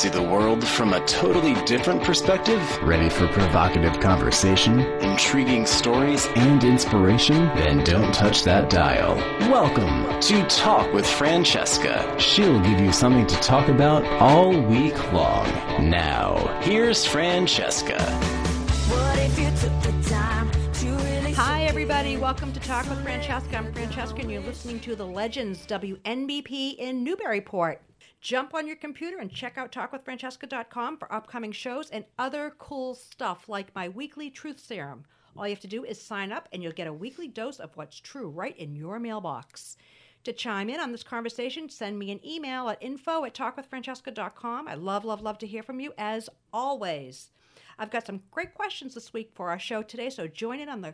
see the world from a totally different perspective? Ready for provocative conversation Intriguing stories? and inspiration? Then don't touch that dial. Welcome. To Talk with Francesca. She'll give you something to talk about all week long. Now, Here's Francesca. What if you took the time to really Hi, everybody. Welcome to Talk with Francesca. I'm Francesca, and you're listening to the Legends WNBP in Newburyport. Jump on your computer and check out talkwithfrancesca.com for upcoming shows and other cool stuff like my weekly truth serum. All you have to do is sign up, and you'll get a weekly dose of what's true right in your mailbox. To chime in on this conversation, send me an email at info at talkwithfrancesca.com. I love, love, love to hear from you as always. I've got some great questions this week for our show today, so join in on the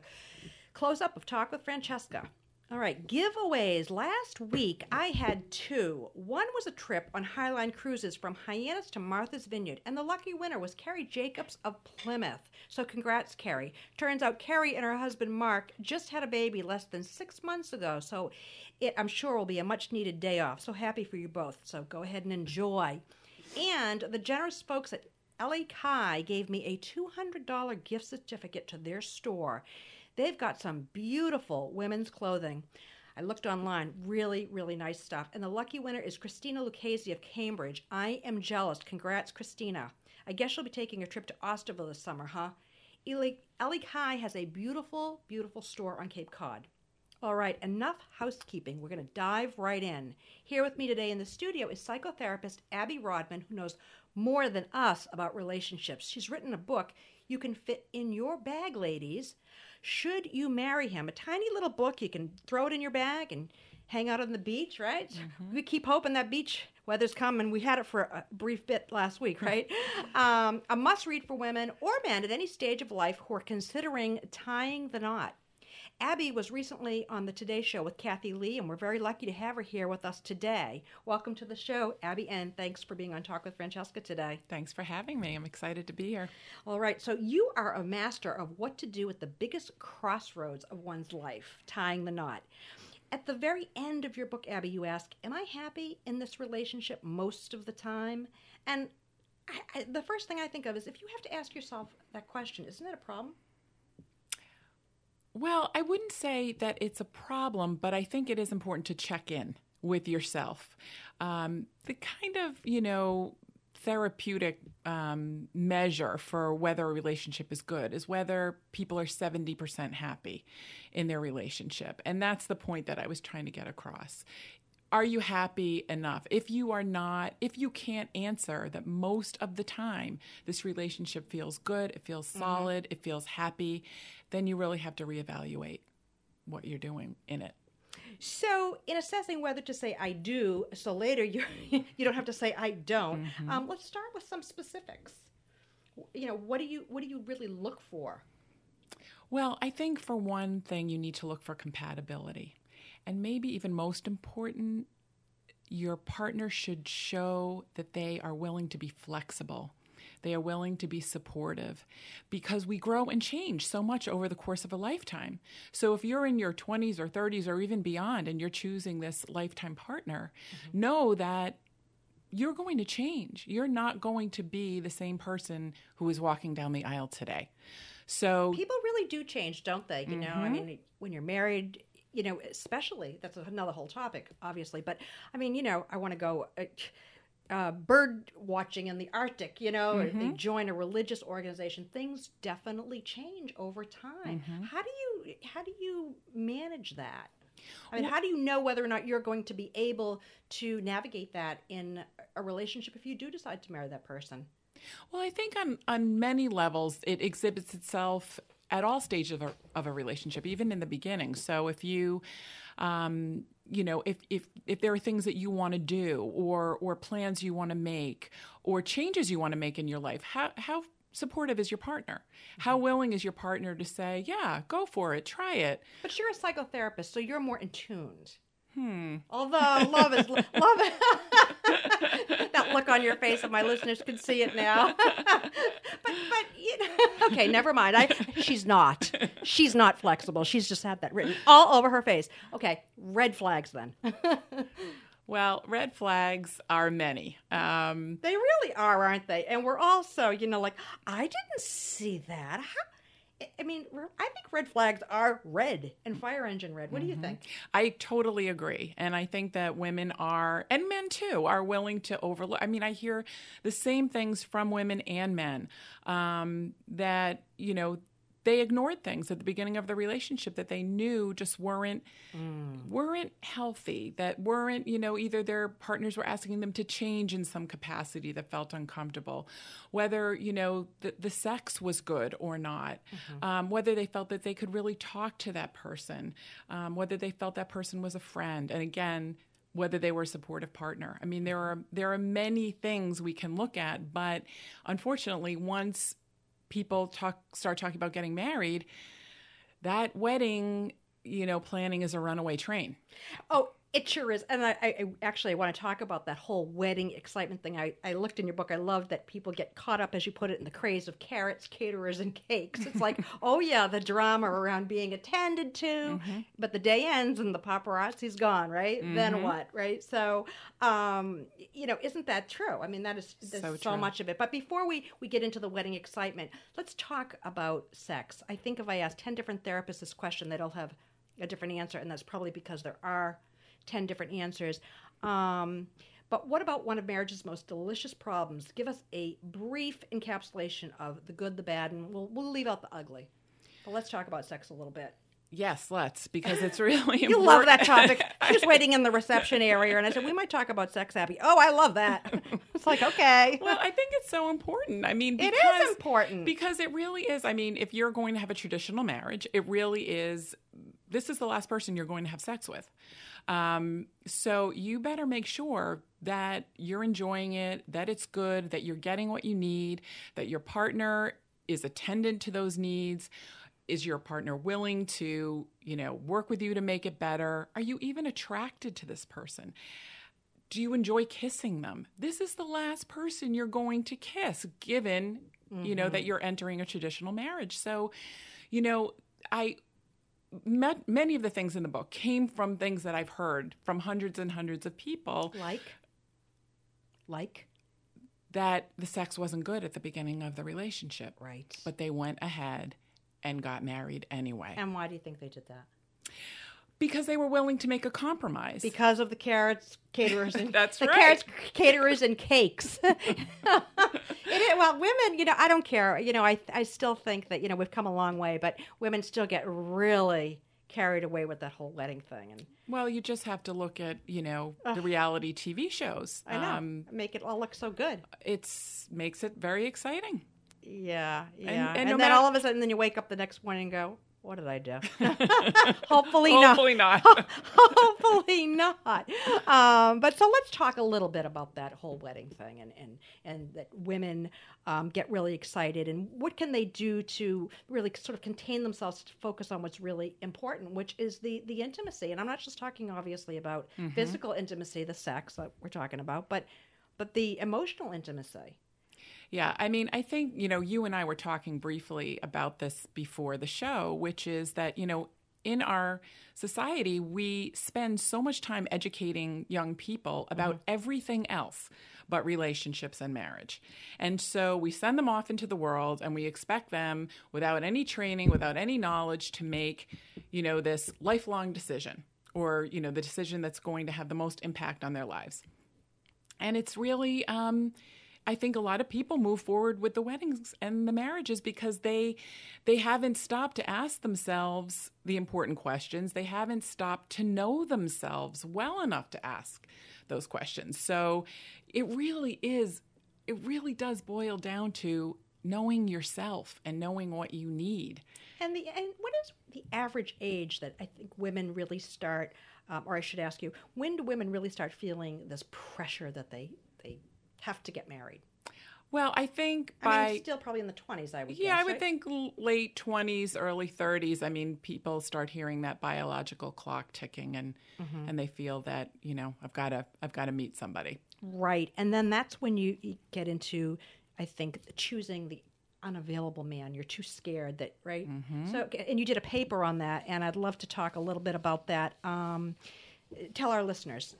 close up of Talk with Francesca. All right, giveaways. Last week I had two. One was a trip on Hy-Line Cruises from Hyannis to Martha's Vineyard, and the lucky winner was Carrie Jacobs of Plymouth. So congrats, Carrie. Turns out Carrie and her husband Mark just had a baby less than six months ago, so it I'm sure will be a much needed day off. So happy for you both. So go ahead and enjoy. And the generous folks at LA Kai gave me a $200 gift certificate to their store. They've got some beautiful women's clothing. I looked online, really, really nice stuff. And the lucky winner is Christina Lucchese of Cambridge. I am jealous. Congrats, Christina. I guess she'll be taking a trip to Osterville this summer, huh? Ellie Kai has a beautiful, beautiful store on Cape Cod. All right, enough housekeeping. We're going to dive right in. Here with me today in the studio is psychotherapist Abby Rodman, who knows more than us about relationships. She's written a book you can fit in your bag, ladies. Should you marry him? A tiny little book you can throw it in your bag and hang out on the beach, right? We keep hoping that beach weather's coming. We had it for a brief bit last week, right? um, a must read for women or men at any stage of life who are considering tying the knot. Abby was recently on the Today Show with Kathie Lee, and we're very lucky to have her here with us today. Welcome to the show, Abby, and thanks for being on Talk with Francesca today. Thanks for having me. I'm excited to be here. All right, so you are a master of what to do at the biggest crossroads of one's life, tying the knot. At the very end of your book, Abby, you ask, Am I happy in this relationship most of the time? And I, I, the first thing I think of is if you have to ask yourself that question, isn't that a problem? Well, I wouldn't say that it's a problem, but I think it is important to check in with yourself. Um, the kind of, you know, therapeutic um, measure for whether a relationship is good is whether people are 70% happy in their relationship. And that's the point that I was trying to get across. Are you happy enough? If you are not, if you can't answer that most of the time this relationship feels good, it feels solid, it feels happy, then you really have to reevaluate what you're doing in it. So, in assessing whether to say "I do," so later you you don't have to say "I don't." Um, let's start with some specifics. You know, what do you what do you really look for? Well, I think for one thing, you need to look for compatibility. And maybe even most important, your partner should show that they are willing to be flexible. They are willing to be supportive because we grow and change so much over the course of a lifetime. So, if you're in your 20s or 30s or even beyond and you're choosing this lifetime partner, know that you're going to change. You're not going to be the same person who is walking down the aisle today. So, People really do change, don't they? You know, I mean, when you're married, you know, especially that's another whole topic, obviously. But I mean, you know, I want to go. Uh, uh, bird watching in the Arctic, you know, or they join a religious organization. Things definitely change over time. How do you how do you manage that? I mean, how do you know whether or not you're going to be able to navigate that in a relationship if you do decide to marry that person? Well, I think on on many levels it exhibits itself at all stages of a, of a relationship, even in the beginning. So if you, um, you know, if if if there are things that you want to do, or or plans you want to make, or changes you want to make in your life, how how supportive is your partner? How mm-hmm. willing is your partner to say, "Yeah, go for it, try it"? But you're a psychotherapist, so you're more in tuned. Hmm. Although love is love. that look on your face, if my listeners can see it now. but but you know, okay, never mind. I she's not. She's not flexible. She's just had that written all over her face. Okay, red flags then. Well, red flags are many. Um, They really are, aren't they? And we're also, you know, like I didn't see that. How? I- mean, I think red flags are red and fire engine red. What do you think? I totally agree. And I think that women are, and men too, are willing to overlook. I mean, I hear the same things from women and men um, that, you know, they ignored things at the beginning of the relationship that they knew just weren't weren't healthy that weren't you know either their partners were asking them to change in some capacity that felt uncomfortable whether you know the, the sex was good or not um, whether they felt that they could really talk to that person um, whether they felt that person was a friend and again whether they were a supportive partner. I mean, there are there are many things we can look at, but unfortunately, once people talk start talking about getting married, that wedding, you know, planning is a runaway train. Oh, it sure is. And I, I actually I want to talk about that whole wedding excitement thing. I, I looked in your book. I love that people get caught up, as you put it, in the craze of carats, caterers, and cakes. It's like, oh yeah, the drama around being attended to, but the day ends and the paparazzi's gone, right? Then what, right? So, um, you know, isn't that true? I mean, that is so, So much of it. But before we we get into the wedding excitement, let's talk about sex. I think if I ask ten different therapists this question, they'll have a different answer, and that's probably because there are 10 different answers. Um, but what about one of marriage's most delicious problems? Give us a brief encapsulation of the good, the bad, and we'll, we'll leave out the ugly. But let's talk about sex a little bit. Yes, let's because it's really You important. love that topic. I was waiting in the reception area and I said, we might talk about sex happy. Oh, I love that. it's like, okay. well, I think it's so important. I mean, It because, is important. because it really is. I mean, if you're going to have a traditional marriage, it really is. This is the last person you're going to have sex with. Um, so you better make sure that you're enjoying it, that it's good, that you're getting what you need, that your partner is attendant to those needs. Is your partner willing to, you know, work with you to make it better? Are you even attracted to this person? do you enjoy kissing them? This is the last person you're going to kiss, given, you know, that you're entering a traditional marriage. So, you know, I met many of the things in the book came from things that I've heard from hundreds and hundreds of people Like? Like? that the sex wasn't good at the beginning of the relationship, Right. but they went ahead and got married anyway and why do you think they did that? Because they were willing to make a compromise. Because of the carats, caterers, and That's the right. carats, caterers, and cakes. it well, women, you know, I don't care. You know, I I still think that you know we've come a long way, but women still get really carried away with that whole wedding thing, and well, you just have to look at, you know, the reality TV shows. I know Um, make it all look so good. it's makes it very exciting. Yeah, yeah. and And, no then matter- all of a sudden, then you wake up the next morning and go, "What did I do?" Hopefully not. Hopefully not. Hopefully not. Um, but so let's talk a little bit about that whole wedding thing and and and that women um, get really excited and what can they do to really sort of contain themselves to focus on what's really important, which is the the intimacy. And I'm not just talking obviously about physical intimacy, the sex that we're talking about, but but the emotional intimacy. Yeah, I mean, I think, you know, you and I were talking briefly about this before the show, which is that, you know, in our society, we spend so much time educating young people about everything else but relationships and marriage. And so we send them off into the world and we expect them without any training, without any knowledge to make, you know, this lifelong decision or, you know, the decision that's going to have the most impact on their lives. And it's really, um, I think a lot of people move forward with the weddings and the marriages because they they haven't stopped to ask themselves the important questions. They haven't stopped to know themselves well enough to ask those questions. So it really is it really does boil down to knowing yourself and knowing what you need. And the and what is the average age that I think women really start, um, or I should ask you, when do women really start feeling this pressure that they have to get married? Well, I think I by mean, still probably in the twenties, I would. Yeah, guess, I would right? think late 20s, early 30s. I mean, people start hearing that biological clock ticking and Mm-hmm. and they feel that, you know, I've got to I've got to meet somebody. right, and then that's when you you get into, I think, choosing the unavailable man. You're too scared that right. Mm-hmm. So, and you did a paper on that, and I'd love to talk a little bit about that. Um, tell our listeners.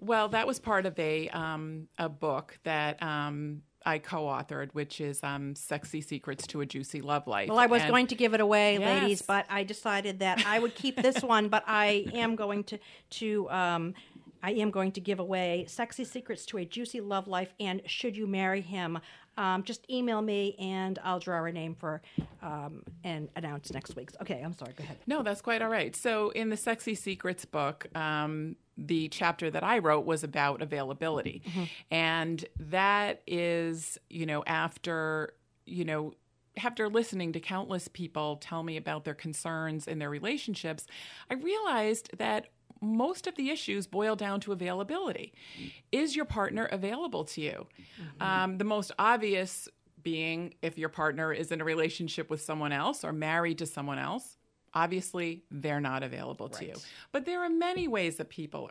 Well, that was part of a um, a book that um, I co-authored, which is um, "Sexy Secrets to a Juicy Love Life." Well, I was And- going to give it away, ladies, but I decided that I would keep this one. But I am going to to um, I am going to give away "Sexy Secrets to a Juicy Love Life" and "Should You Marry Him." Um, just email me and I'll draw a name for um, and announce next week's. Okay, I'm sorry. Go ahead. No, that's quite all right. So, in the Sexy Secrets book, um, the chapter that I wrote was about availability. Mm-hmm. Mm-hmm. And that is, you know, after, you know, after listening to countless people tell me about their concerns in their relationships, I realized that most of the issues boil down to availability. Is your partner available to you? Mm-hmm. Um, the most obvious being if your partner is in a relationship with someone else or married to someone else, obviously they're not available to you. But there are many ways that people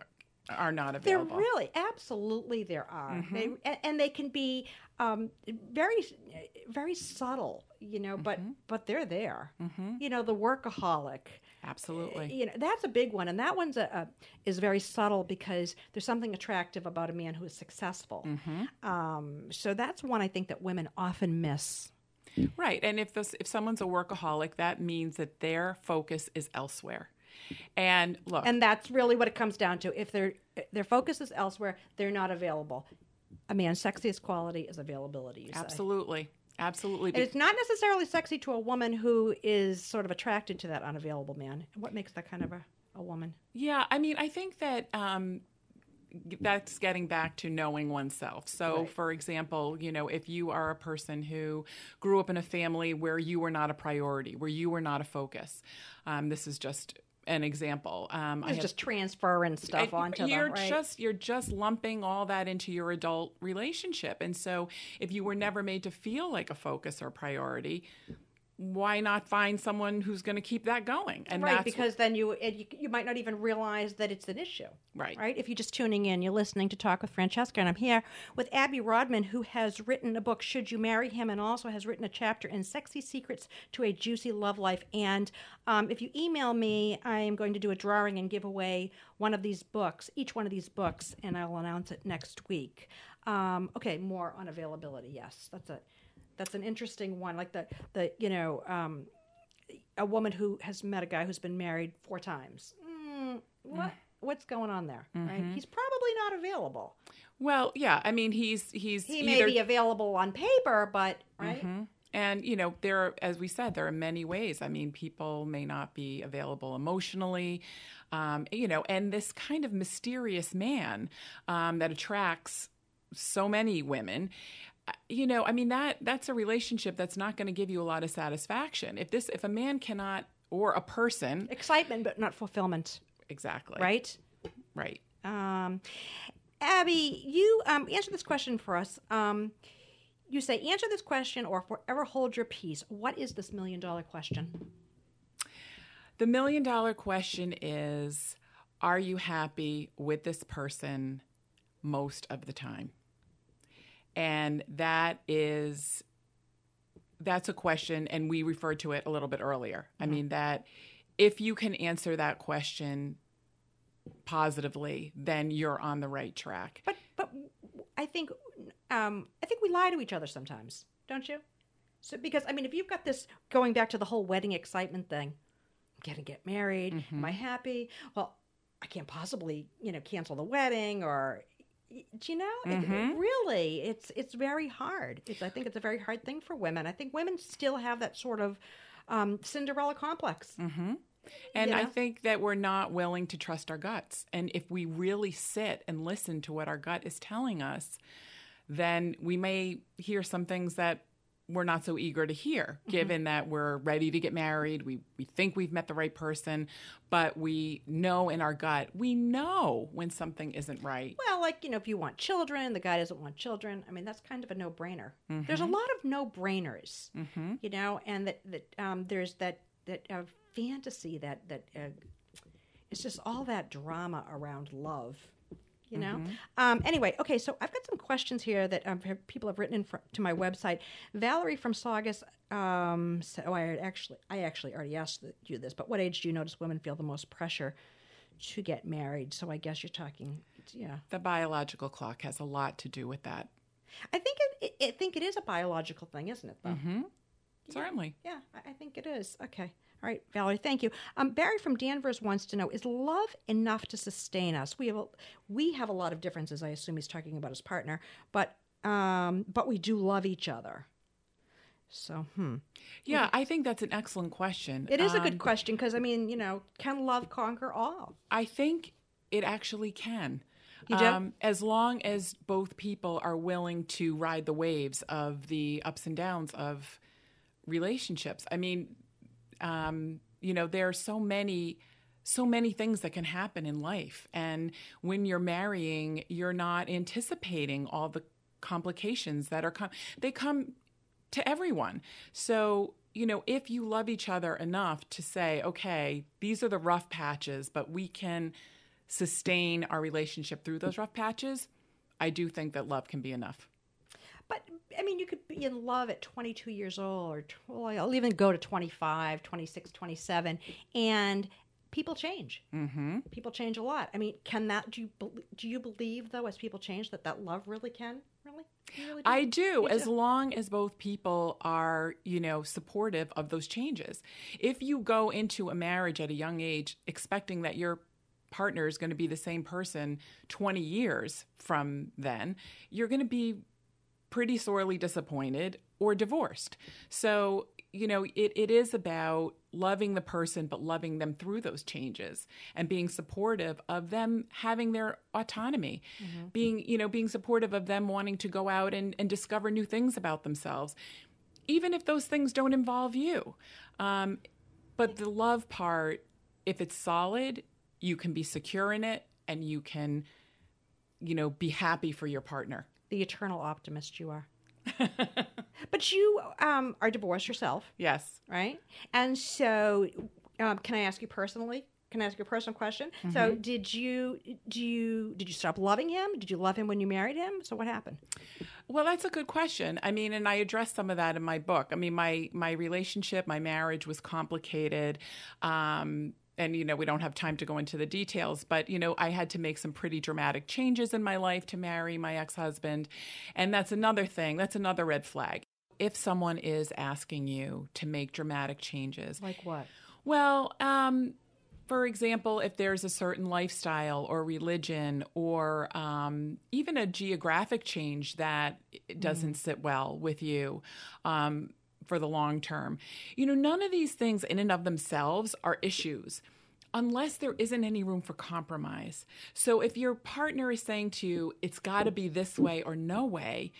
are, are not There available. really, absolutely, there are, Mm-hmm. they, and, and they can be um, very, very subtle, you know. Mm-hmm. But but they're there. You know, the workaholic. Absolutely. you know that's a big one and that one's a, a is very subtle because there's something attractive about a man who is successful Mm-hmm. um, so that's one i think that women often miss Right. And if this, if someone's a workaholic, that means that their focus is elsewhere. And look, and that's really what it comes down to if their their focus is elsewhere they're not available a man's sexiest quality is availability you say. absolutely, absolutely. and it's not necessarily sexy to a woman who is sort of attracted to that unavailable man what makes that kind of a, a woman Yeah, I mean, I think that um, that's getting back to knowing oneself. So, Right. for example, you know, if you are a person who grew up in a family where you were not a priority, where you were not a focus, um, this is just an example. Um, I have- just transferring stuff onto you're them right just you're just lumping all that into your adult relationship and so if you were never made to feel like a focus or priority why not find someone who's going to keep that going? And right that's because then you, it, you you might not even realize that it's an issue. Right. right? If you're just tuning in you're listening to talk with francesca and i'm here with abby rodman who has written a book should you marry him? and also has written a chapter in sexy secrets to a juicy love life. And um, if you email me i am going to do a drawing and give away one of these books each one of these books and i'll announce it next week. Um, okay more on availability. Yes that's a that's an interesting one like the the you know um, a woman who has met a guy who's been married four times. Mm, what what's going on there? Right? He's probably not available. well yeah i mean he's he's He either may be available on paper, but right? And, you know, there are, as we said, there are many ways. I mean, people may not be available emotionally, um, you know, and this kind of mysterious man um, that attracts so many women. You know, I mean that that's a relationship that's not going to give you a lot of satisfaction. If this, if a man cannot, or a person, Excitement, but not fulfillment. exactly, Right? right. Um, Abby, you um, answer this question for us. Um, you say, answer this question or forever hold your peace. What is this million dollar question? The million dollar question is Are you happy with this person most of the time? And that is, that's a question, and we referred to it a little bit earlier. I mean, that if you can answer that question positively, then you're on the right track. But but I think um, I think we lie to each other sometimes, don't you? So because I mean, if you've got this going back to the whole wedding excitement thing, I'm gonna get married. Am I happy? Well, I can't possibly you know cancel the wedding or. Do you know? It- it really, it's it's very hard. It's I think it's a very hard thing for women. I think women still have that sort of um, Cinderella complex. And I think that we're not willing to trust our guts. And if we really sit and listen to what our gut is telling us, then we may hear some things that we're not so eager to hear, given that we're ready to get married. We, we think we've met the right person, but we know in our gut, we know when something isn't right. Well, like, you know, if you want children, the guy doesn't want children. I mean, that's kind of a no brainer. There's a lot of no brainers, you know, and that, that um, there's that, that uh, fantasy that, that uh, it's just all that drama around love. You know. Um, anyway, okay. So I've got some questions here that um, people have written in fr- to my website. Valerie from Saugus. Um, said, oh, I actually, I actually already asked you this. But what age do you notice women feel the most pressure to get married? So I guess you're talking yeah. The biological clock has a lot to do with that. I think it, it, I think it is a biological thing, isn't it? Though. Mm-hmm. Certainly. Yeah, I, I think it is. Okay. All right, Valerie, thank you. Um, Barry from Danvers wants to know: Is love enough to sustain us? We have a, we have a lot of differences. I assume he's talking about his partner, but um, but we do love each other. So, hmm, Yeah, I think that's an excellent question. it is a Um, good question because I mean, you know, can love conquer all? I think it actually can. Um, as long as both people are willing to ride the waves of the ups and downs of relationships. I mean, um, you know, there are so many so many things that can happen in life. And when you're marrying you're not anticipating all the complications that are com- they come to everyone. So you know if you love each other enough to say okay these are the rough patches but we can sustain our relationship through those rough patches i do think that love can be enough But I mean, you could be in love at 22 years old, or well, I'll even go to 25, 26, 27, and people change. Mm-hmm. People change a lot. I mean, can that? Do you do you believe though, as people change, that that love really can really? Really do? I do, Me as too. long as both people are, you know, supportive of those changes. If you go into a marriage at a young age expecting that your partner is going to be the same person 20 years from then, you're going to be pretty sorely disappointed or divorced. So, you know, it, it is about loving the person, but loving them through those changes and being supportive of them having their autonomy, being, you know, being supportive of them wanting to go out and, and discover new things about themselves, even if those things don't involve you. Um, but the love part, if it's solid, you can be secure in it and you can, you know, be happy for your partner. The eternal optimist you are. but you um, are divorced yourself, Yes. right? And so, um, can I ask you personally? Can I ask you a personal question? So, did you do you did you stop loving him? Did you love him when you married him? So, what happened? Well, that's a good question. I mean, and I address some of that in my book. I mean, my my relationship, my marriage was complicated. Um, and you know, we don't have time to go into the details, but you know, I had to make some pretty dramatic changes in my life to marry my ex-husband. And that's another thing. That's another red flag. If someone is asking you to make dramatic changes, Like what? well, um, for example, if there's a certain lifestyle or religion or um, even a geographic change that doesn't sit well with you um, for the long term, you know, none of these things in and of themselves are issues. Unless there isn't any room for compromise. So, if your partner is saying to you, it's got to be this way or no way,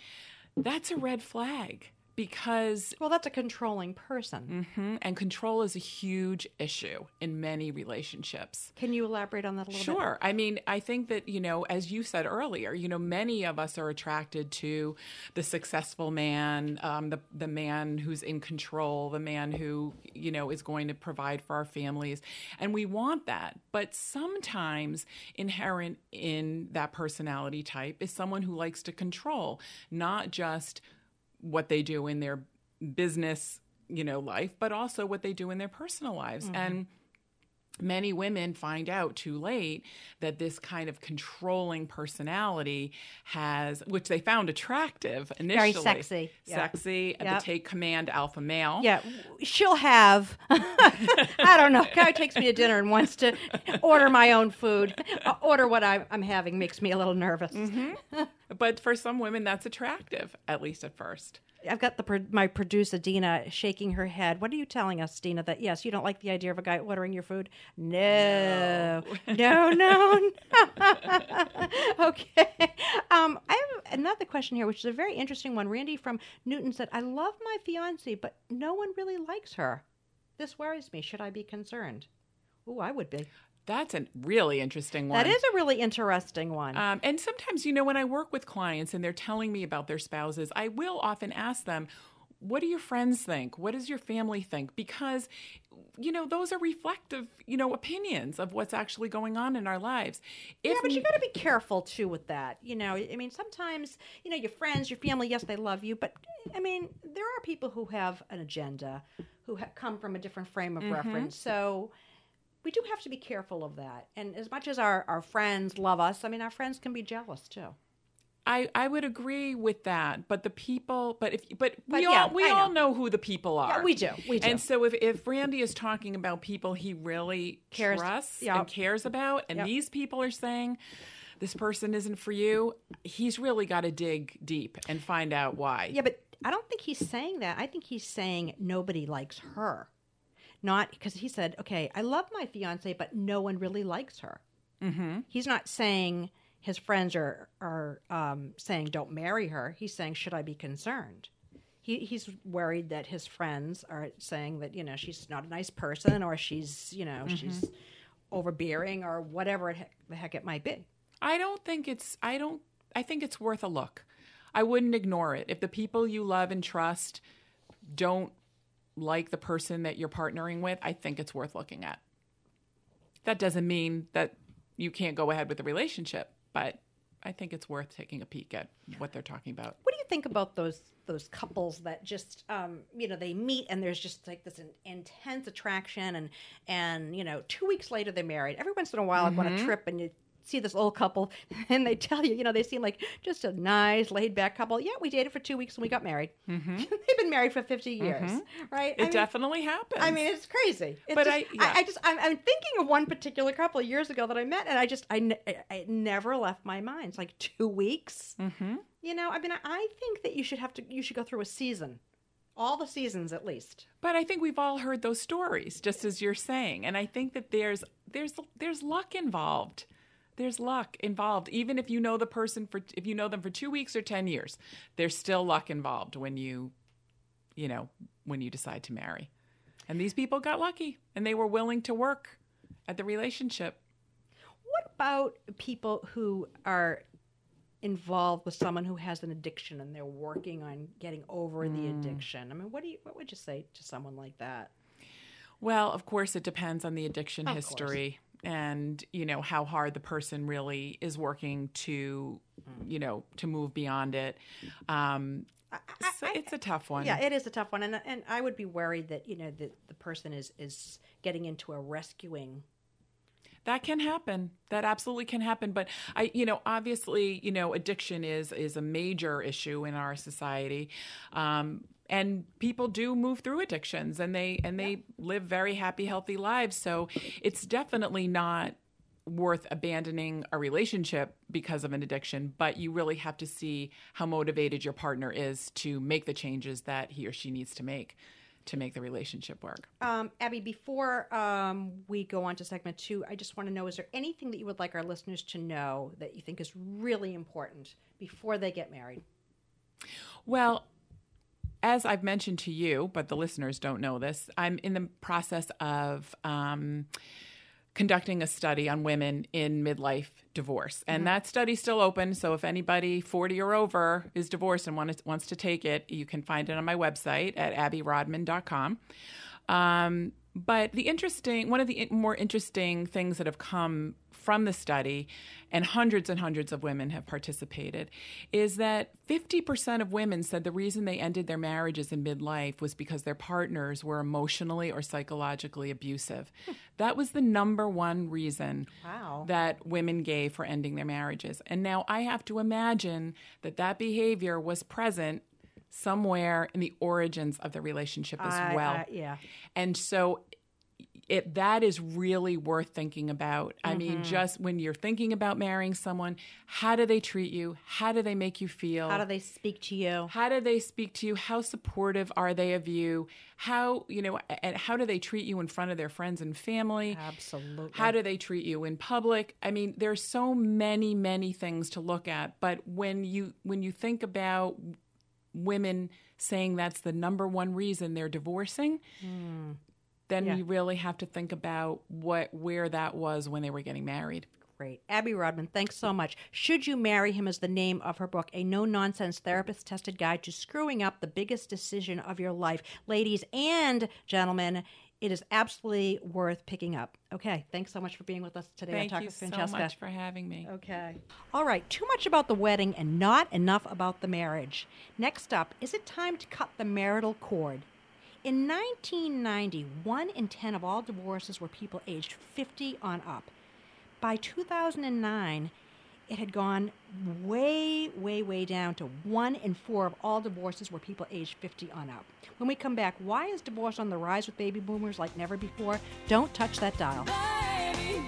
that's a red flag because Well, that's a controlling person. Mhm. And control is a huge issue in many relationships. Can you elaborate on that a little bit? Sure. I mean, I think that, you know, as you said earlier, you know, many of us are attracted to the successful man, um, the, the man who's in control, the man who, you know, is going to provide for our families. And we want that. But sometimes inherent in that personality type is someone who likes to control, not just what they do in their business, you know, life, but also what they do in their personal lives. Mm-hmm. And many women find out too late that this kind of controlling personality has which they found attractive initially very sexy. Sexy Yep. the take command alpha male Yeah, she'll have. I don't know. Guy takes me to dinner and wants to order my own food. Uh, Order what I, I'm having makes me a little nervous. but for some women that's attractive at least at first I've got the my producer Dina shaking her head. What are you telling us, Dina? That yes, you don't like the idea of a guy ordering your food? No, no, no. no. okay. Um, I have another question here, which is a very interesting one. Randy from Newton said, "I love my fiance, but no one really likes her. This worries me. Should I be concerned?" Ooh, I would be. That's a really interesting one That is a really interesting one. Um, and sometimes, you know, when I work with clients and they're telling me about their spouses, I will often ask them, what do your friends think? What does your family think? Because, you know, those are reflective, you know, opinions of what's actually going on in our lives. If Yeah, but you got to be careful too with that. You know, I mean, sometimes you know your friends, your family. Yes, they love you, but I mean, there are people who have an agenda, who ha- come from a different frame of reference. So, we do have to be careful of that. And as much as our, our friends love us, I mean, our friends can be jealous too. I, I would agree with that, but the people, but if, but, But we yeah, all we I all know. know who the people are. Yeah, we do. We do. And so if if Randy is talking about people he really Cares- trusts yeah. and cares about, and Yep. these people are saying this person isn't for you, he's really got to dig deep and find out why. Yeah, but I don't think he's saying that. I think he's saying nobody likes her. Not because he said, okay, I love my fiance, but no one really likes her. Mm-hmm. He's not saying his friends are, are um, saying don't marry her. He's saying, should I be concerned? He, he's worried that his friends are saying that, you know, she's not a nice person or she's, you know, she's overbearing or whatever it the heck it might be. I don't think it's I don't I think it's worth a look. I wouldn't ignore it. If the people you love and trust don't like the person that you're partnering with, I think it's worth looking at. That doesn't mean that you can't go ahead with the relationship, but I think it's worth taking a peek at what they're talking about. What do you think about those those couples that just um, you know they meet and there's just like this in, intense attraction and and you know two weeks later they're married. Every once in a while I go on a trip and you see this old couple and they tell you you know they seem like just a nice laid back couple. Yeah, we dated for two weeks and we got married. They've been married for fifty years, right? It I mean, definitely happens. I mean, it's crazy. It's But just, I- yeah. I, just, I'm, I'm thinking of one particular couple years ago that I met, and I just, I, I- it never left my mind. It's like two weeks. Mm-hmm. You know, I mean, I, I think that you should have to, you should go through a season, all the seasons at least. But I think we've all heard those stories, just as you're saying, and I think that there's there's there's luck involved. There's luck involved, even if you know the person for if you know them for two weeks or ten years. There's still luck involved when you, you know, when you decide to marry. And these people got lucky, and they were willing to work at the relationship. What about people who are involved with someone who has an addiction and they're working on getting over the mm. addiction? I mean, what do you, what would you say to someone like that? Well, of course, it depends on the addiction Of history and you know how hard the person really is working to, you know, to move beyond it. Um, so it's a tough one. Yeah, it is a tough one, and and I would be worried that you know that the person is is getting into a rescuing. that can happen. That absolutely can happen. But I, you know, obviously, you know, addiction is is a major issue in our society. Um, and people do move through addictions and they and they live very happy healthy lives. So it's definitely not worth abandoning a relationship because of an addiction but you really have to see how motivated your partner is to make the changes that he or she needs to make to make the relationship work. Um, Abby, before um, we go on to segment two, I just want to know: is there anything that you would like our listeners to know that you think is really important before they get married? Well, as I've mentioned to you, but the listeners don't know this, I'm in the process of um, conducting a study on women in midlife divorce. And that study's still open. So if anybody 40 or over is divorced and wants, wants to take it, you can find it on my website at abbyrodman.com. Um, but the interesting, one of the more interesting things that have come from the study, and hundreds and hundreds of women have participated, is that 50% of women said the reason they ended their marriages in midlife was because their partners were emotionally or psychologically abusive. Hmm. That was the number one reason Wow. that women gave for ending their marriages. And now I have to imagine that that behavior was present somewhere in the origins of the relationship as I- well. I- yeah. And so it that is really worth thinking about. I mean, Mm-hmm. just when you're thinking about marrying someone, how do they treat you? How do they make you feel? How do they speak to you? how do they speak to you? How supportive are they of you? How, you know, and how do they treat you in front of their friends and family? Absolutely. How do they treat you in public? I mean, there's so many, many things to look at. But when you when you think about women saying that's the number one reason they're divorcing, then Yeah. you really have to think about what where that was when they were getting married. Great. Abby Rodman, thanks so much. Should You Marry Him is the name of her book, a no nonsense therapist tested guide to screwing up the biggest decision of your life. Ladies and gentlemen, it is absolutely worth picking up. Okay, thanks so much for being with us today Thank Talk you with so Francesca. much for having me. Okay. All right, too much about the wedding and not enough about the marriage. Next up, is it time to cut the marital cord? In 1990, one in 10 of all divorces were people aged 50 on up. By 2009, it had gone way, way, way down to one in four of all divorces were people aged 50 on up. When we come back, why is divorce on the rise with baby boomers like never before? Don't touch that dial. Baby,